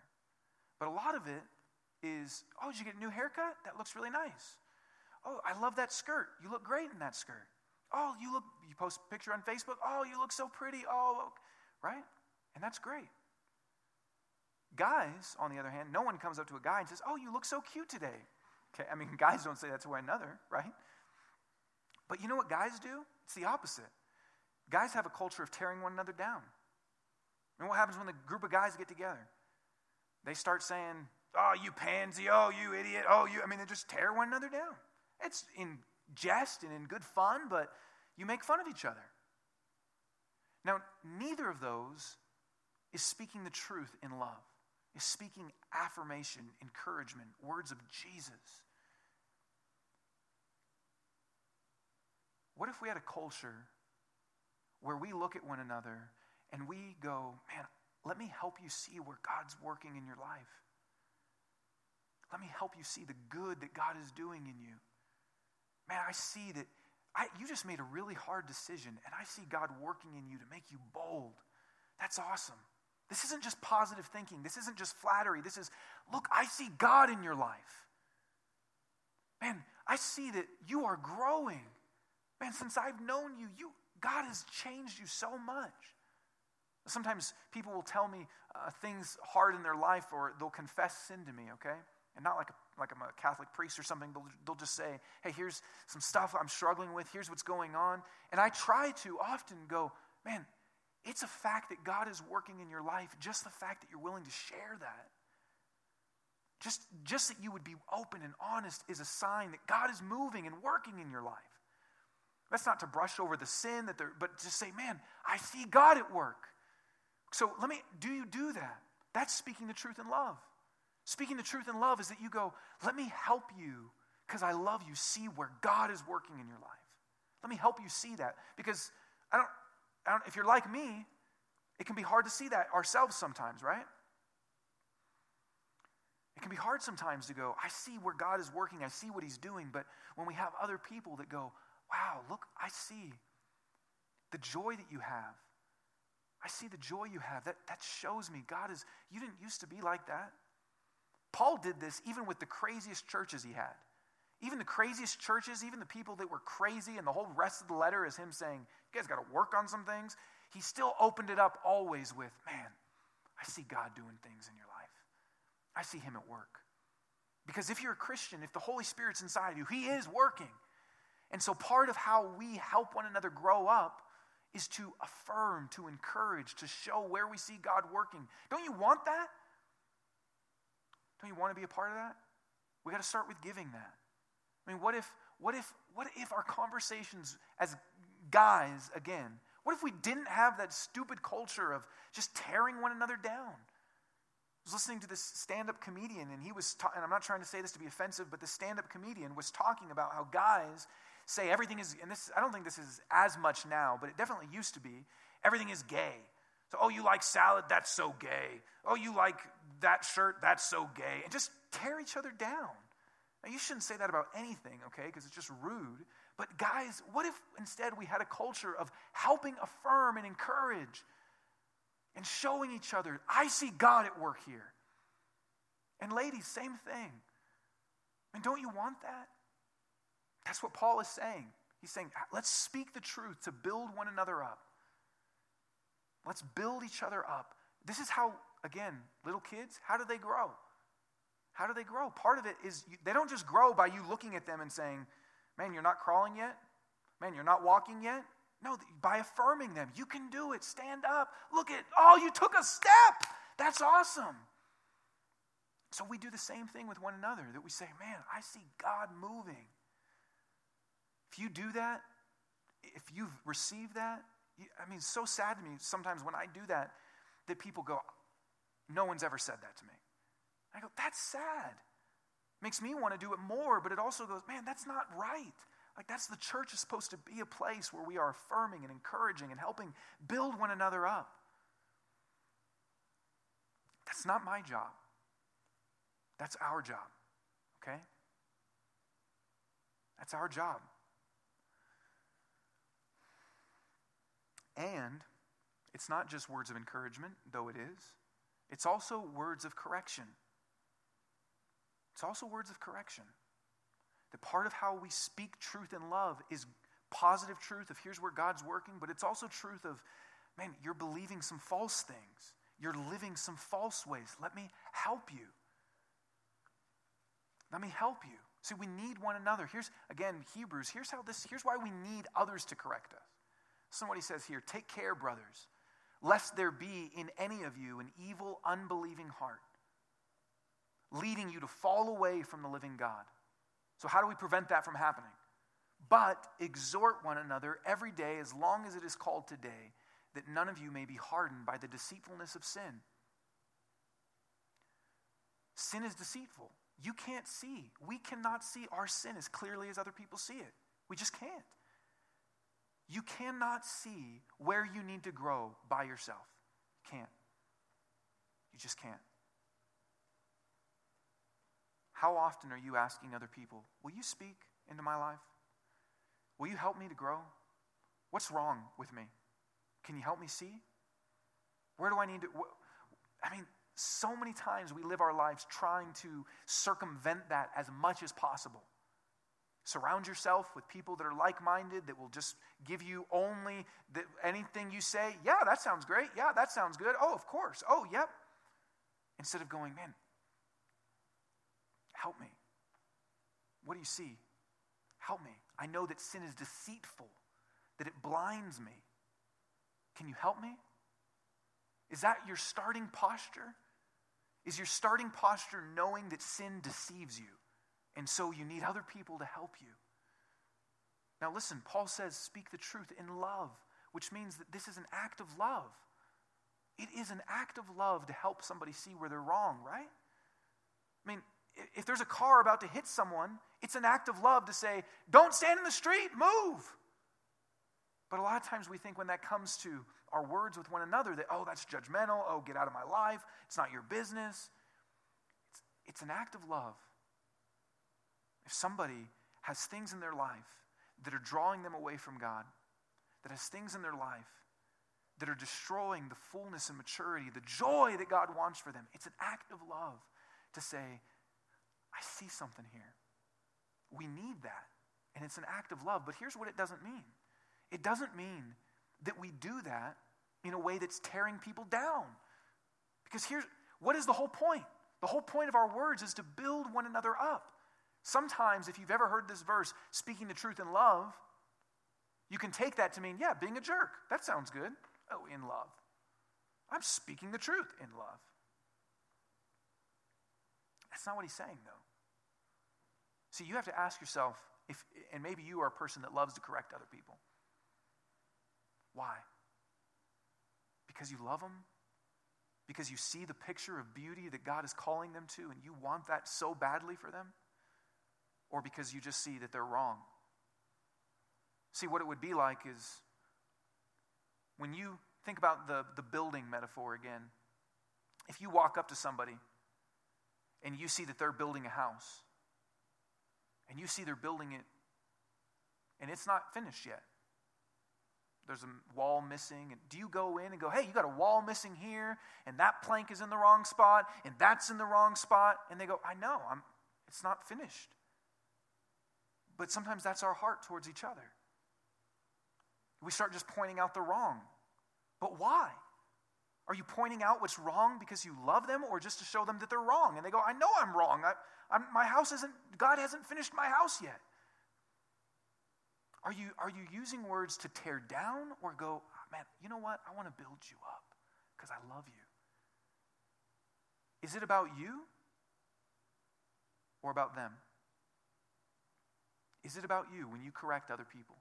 But a lot of it is, oh, did you get a new haircut? That looks really nice. Oh, I love that skirt. You look great in that skirt. Oh, you look, you post a picture on Facebook. Oh, you look so pretty. Oh, right? And that's great. Guys, on the other hand, no one comes up to a guy and says, oh, you look so cute today. Okay, I mean, guys don't say that to one another, right? But you know what guys do? It's the opposite. Guys have a culture of tearing one another down. And what happens when the group of guys get together? They start saying, Oh, you pansy. Oh, you idiot. Oh, you. I mean, they just tear one another down. It's in jest and in good fun, but you make fun of each other. Now, neither of those is speaking the truth in love, is speaking affirmation, encouragement, words of Jesus. What if we had a culture where we look at one another and we go, man, let me help you see where God's working in your life. Let me help you see the good that God is doing in you. Man, I see that I, you just made a really hard decision, and I see God working in you to make you bold. That's awesome. This isn't just positive thinking. This isn't just flattery. This is, look, I see God in your life. Man, I see that you are growing. Man, since I've known you, you God has changed you so much. Sometimes people will tell me uh, things hard in their life or they'll confess sin to me, okay? And not like, a, like I'm a Catholic priest or something, they'll, they'll just say, hey, here's some stuff I'm struggling with, here's what's going on. And I try to often go, man, it's a fact that God is working in your life, just the fact that you're willing to share that. Just, just that you would be open and honest is a sign that God is moving and working in your life. That's not to brush over the sin, that but just say, man, I see God at work. So let me, do you do that? That's speaking the truth in love. Speaking the truth in love is that you go, let me help you because I love you see where God is working in your life. Let me help you see that because I don't, I don't if you're like me, it can be hard to see that ourselves sometimes, right? It can be hard sometimes to go, I see where God is working, I see what He's doing, but when we have other people that go, wow, look, I see the joy that you have. I see the joy you have. That, that shows me God is, you didn't used to be like that. Paul did this even with the craziest churches he had. Even the craziest churches, even the people that were crazy, and the whole rest of the letter is him saying, You guys got to work on some things. He still opened it up always with, Man, I see God doing things in your life. I see him at work. Because if you're a Christian, if the Holy Spirit's inside of you, he is working. And so part of how we help one another grow up is to affirm, to encourage, to show where we see God working. Don't you want that? Don't you want to be a part of that? We got to start with giving that. I mean, what if, what if, what if our conversations as guys, again, what if we didn't have that stupid culture of just tearing one another down? I was listening to this stand up comedian, and he was, ta- and I'm not trying to say this to be offensive, but the stand up comedian was talking about how guys say everything is, and this, I don't think this is as much now, but it definitely used to be, everything is gay. Oh, you like salad? That's so gay. Oh, you like that shirt? That's so gay. And just tear each other down. Now, you shouldn't say that about anything, okay, because it's just rude. But, guys, what if instead we had a culture of helping affirm and encourage and showing each other, I see God at work here? And, ladies, same thing. And don't you want that? That's what Paul is saying. He's saying, let's speak the truth to build one another up. Let's build each other up. This is how, again, little kids, how do they grow? How do they grow? Part of it is you, they don't just grow by you looking at them and saying, man, you're not crawling yet? Man, you're not walking yet? No, by affirming them. You can do it. Stand up. Look at, oh, you took a step. That's awesome. So we do the same thing with one another that we say, man, I see God moving. If you do that, if you've received that, I mean, so sad to me sometimes when I do that. that people go, no one's ever said that to me. I go, that's sad. Makes me want to do it more, but it also goes, man, that's not right. Like, that's the church is supposed to be a place where we are affirming and encouraging and helping build one another up. That's not my job. That's our job, okay? That's our job. And it's not just words of encouragement, though it is, it's also words of correction. It's also words of correction. The part of how we speak truth in love is positive truth of here's where God's working, but it's also truth of, man, you're believing some false things. You're living some false ways. Let me help you. Let me help you. See, we need one another. Here's, again, Hebrews, here's how this, here's why we need others to correct us. Somebody says here, take care, brothers, lest there be in any of you an evil, unbelieving heart, leading you to fall away from the living God. So, how do we prevent that from happening? But exhort one another every day, as long as it is called today, that none of you may be hardened by the deceitfulness of sin. Sin is deceitful. You can't see. We cannot see our sin as clearly as other people see it. We just can't. You cannot see where you need to grow by yourself. You can't. You just can't. How often are you asking other people, Will you speak into my life? Will you help me to grow? What's wrong with me? Can you help me see? Where do I need to? I mean, so many times we live our lives trying to circumvent that as much as possible. Surround yourself with people that are like minded, that will just give you only the, anything you say. Yeah, that sounds great. Yeah, that sounds good. Oh, of course. Oh, yep. Instead of going, man, help me. What do you see? Help me. I know that sin is deceitful, that it blinds me. Can you help me? Is that your starting posture? Is your starting posture knowing that sin deceives you? And so you need other people to help you. Now, listen, Paul says, speak the truth in love, which means that this is an act of love. It is an act of love to help somebody see where they're wrong, right? I mean, if there's a car about to hit someone, it's an act of love to say, don't stand in the street, move. But a lot of times we think when that comes to our words with one another that, oh, that's judgmental. Oh, get out of my life. It's not your business. It's, it's an act of love. If somebody has things in their life that are drawing them away from God, that has things in their life that are destroying the fullness and maturity, the joy that God wants for them, it's an act of love to say, I see something here. We need that. And it's an act of love. But here's what it doesn't mean it doesn't mean that we do that in a way that's tearing people down. Because here's what is the whole point? The whole point of our words is to build one another up. Sometimes, if you've ever heard this verse, speaking the truth in love, you can take that to mean, yeah, being a jerk. That sounds good. Oh, in love. I'm speaking the truth in love. That's not what he's saying, though. See, you have to ask yourself if, and maybe you are a person that loves to correct other people. Why? Because you love them? Because you see the picture of beauty that God is calling them to and you want that so badly for them? Or because you just see that they're wrong? See, what it would be like is when you think about the, the building metaphor again, if you walk up to somebody and you see that they're building a house, and you see they're building it and it's not finished yet. There's a wall missing. And do you go in and go, hey, you got a wall missing here, and that plank is in the wrong spot, and that's in the wrong spot? And they go, I know, I'm, it's not finished. But sometimes that's our heart towards each other. We start just pointing out the wrong. But why? Are you pointing out what's wrong because you love them or just to show them that they're wrong? And they go, I know I'm wrong. I, I'm, my house isn't, God hasn't finished my house yet. Are you, are you using words to tear down or go, oh, man, you know what? I want to build you up because I love you? Is it about you or about them? Is it about you when you correct other people?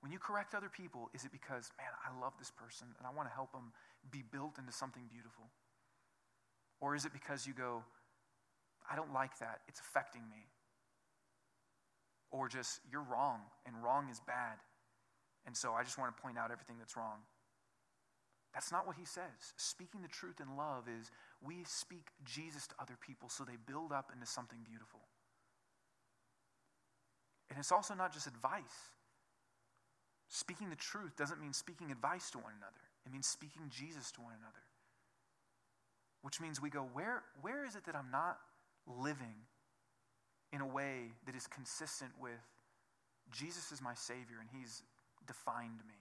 When you correct other people, is it because, man, I love this person and I want to help them be built into something beautiful? Or is it because you go, I don't like that, it's affecting me? Or just, you're wrong and wrong is bad. And so I just want to point out everything that's wrong. That's not what he says. Speaking the truth in love is we speak Jesus to other people so they build up into something beautiful. And it's also not just advice. Speaking the truth doesn't mean speaking advice to one another, it means speaking Jesus to one another. Which means we go, where, where is it that I'm not living in a way that is consistent with Jesus is my Savior and He's defined me?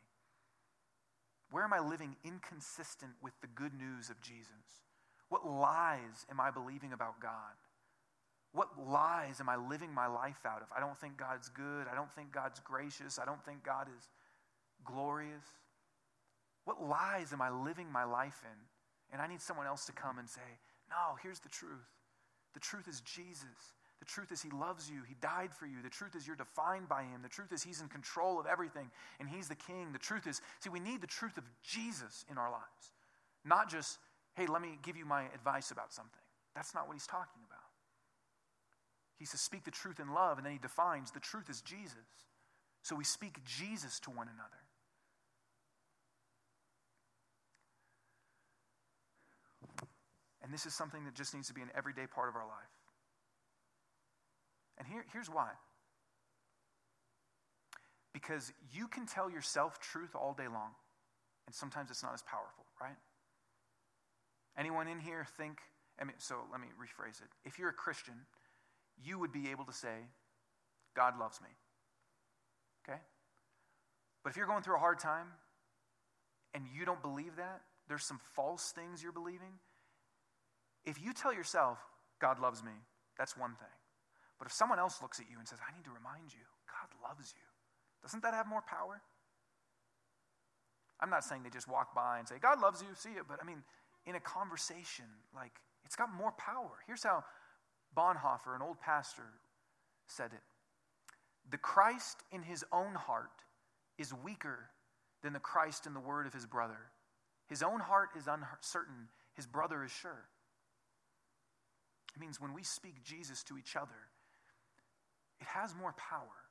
Where am I living inconsistent with the good news of Jesus? What lies am I believing about God? What lies am I living my life out of? I don't think God's good. I don't think God's gracious. I don't think God is glorious? What lies am I living my life in? And I need someone else to come and say, No, here's the truth. The truth is Jesus. The truth is He loves you. He died for you. The truth is you're defined by Him. The truth is He's in control of everything and He's the King. The truth is, see, we need the truth of Jesus in our lives. Not just, hey, let me give you my advice about something. That's not what He's talking about. He says, speak the truth in love, and then He defines the truth is Jesus. So we speak Jesus to one another. And this is something that just needs to be an everyday part of our life. And here, here's why. Because you can tell yourself truth all day long, and sometimes it's not as powerful, right? Anyone in here think, I mean, so let me rephrase it. If you're a Christian, you would be able to say, God loves me. Okay? But if you're going through a hard time and you don't believe that, there's some false things you're believing, if you tell yourself, God loves me, that's one thing. But if someone else looks at you and says, I need to remind you, God loves you, doesn't that have more power? I'm not saying they just walk by and say, God loves you, see it, but I mean, in a conversation, like, it's got more power. Here's how Bonhoeffer, an old pastor, said it The Christ in his own heart is weaker than the Christ in the word of his brother. His own heart is uncertain, his brother is sure. It means when we speak Jesus to each other, it has more power.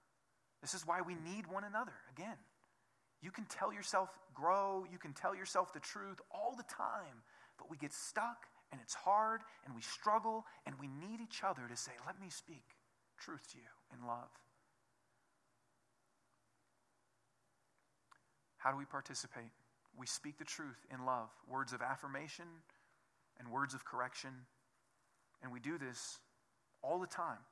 This is why we need one another. Again, you can tell yourself grow, you can tell yourself the truth all the time, but we get stuck and it's hard and we struggle and we need each other to say, Let me speak truth to you in love. How do we participate? We speak the truth in love, words of affirmation and words of correction and we do this all the time,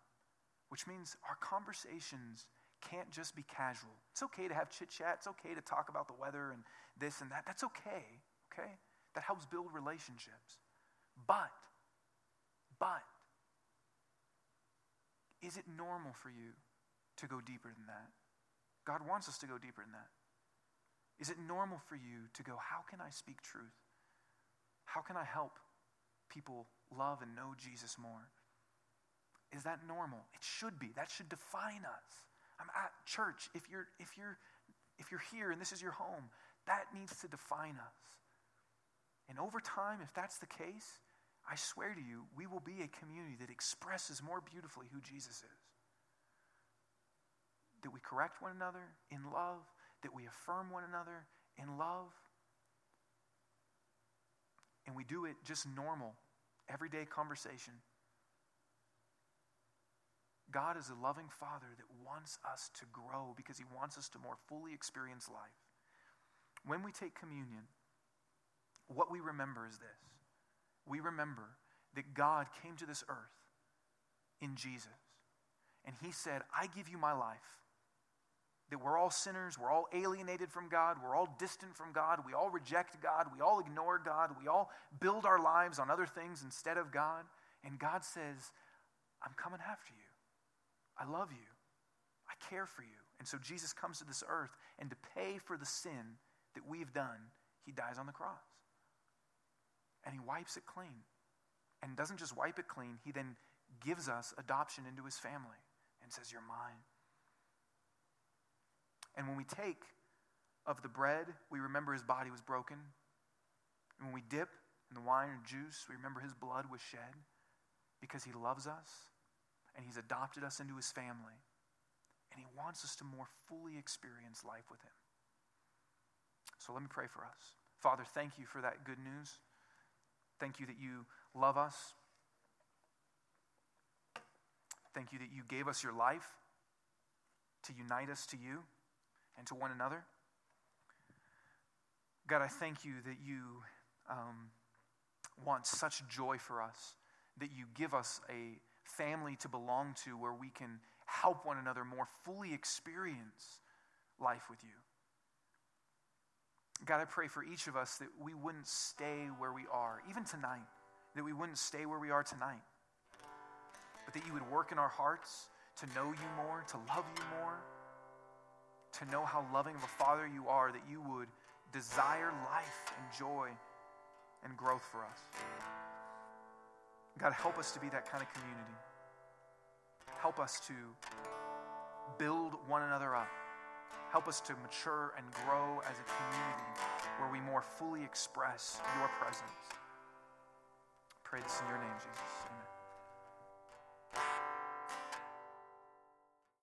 which means our conversations can't just be casual. It's okay to have chit chat, it's okay to talk about the weather and this and that. That's okay, okay? That helps build relationships. But, but, is it normal for you to go deeper than that? God wants us to go deeper than that. Is it normal for you to go, how can I speak truth? How can I help people love and know Jesus more. Is that normal? It should be. That should define us. I'm at church. If you're, if you're, if you're here and this is your home, that needs to define us. And over time, if that's the case, I swear to you, we will be a community that expresses more beautifully who Jesus is. That we correct one another in love, that we affirm one another in love. And we do it just normal everyday conversation. God is a loving Father that wants us to grow because He wants us to more fully experience life. When we take communion, what we remember is this we remember that God came to this earth in Jesus, and He said, I give you my life that we're all sinners, we're all alienated from God, we're all distant from God, we all reject God, we all ignore God, we all build our lives on other things instead of God. And God says, I'm coming after you. I love you. I care for you. And so Jesus comes to this earth, and to pay for the sin that we've done, he dies on the cross. And he wipes it clean. And doesn't just wipe it clean, he then gives us adoption into his family and says, You're mine. And when we take of the bread, we remember his body was broken. And when we dip in the wine or juice, we remember his blood was shed because he loves us and he's adopted us into his family. And he wants us to more fully experience life with him. So let me pray for us. Father, thank you for that good news. Thank you that you love us. Thank you that you gave us your life to unite us to you and to one another. God, I thank you that you um, want such joy for us, that you give us a family to belong to where we can help one another more fully experience life with you. God, I pray for each of us that we wouldn't stay where we are, even tonight, that we wouldn't stay where we are tonight, but that you would work in our hearts to know you more, to love you more, to know how loving of a father you are, that you would desire life and joy and growth for us. God, help us to be that kind of community. Help us to build one another up. Help us to mature and grow as a community where we more fully express your presence. I pray this in your name, Jesus. Amen.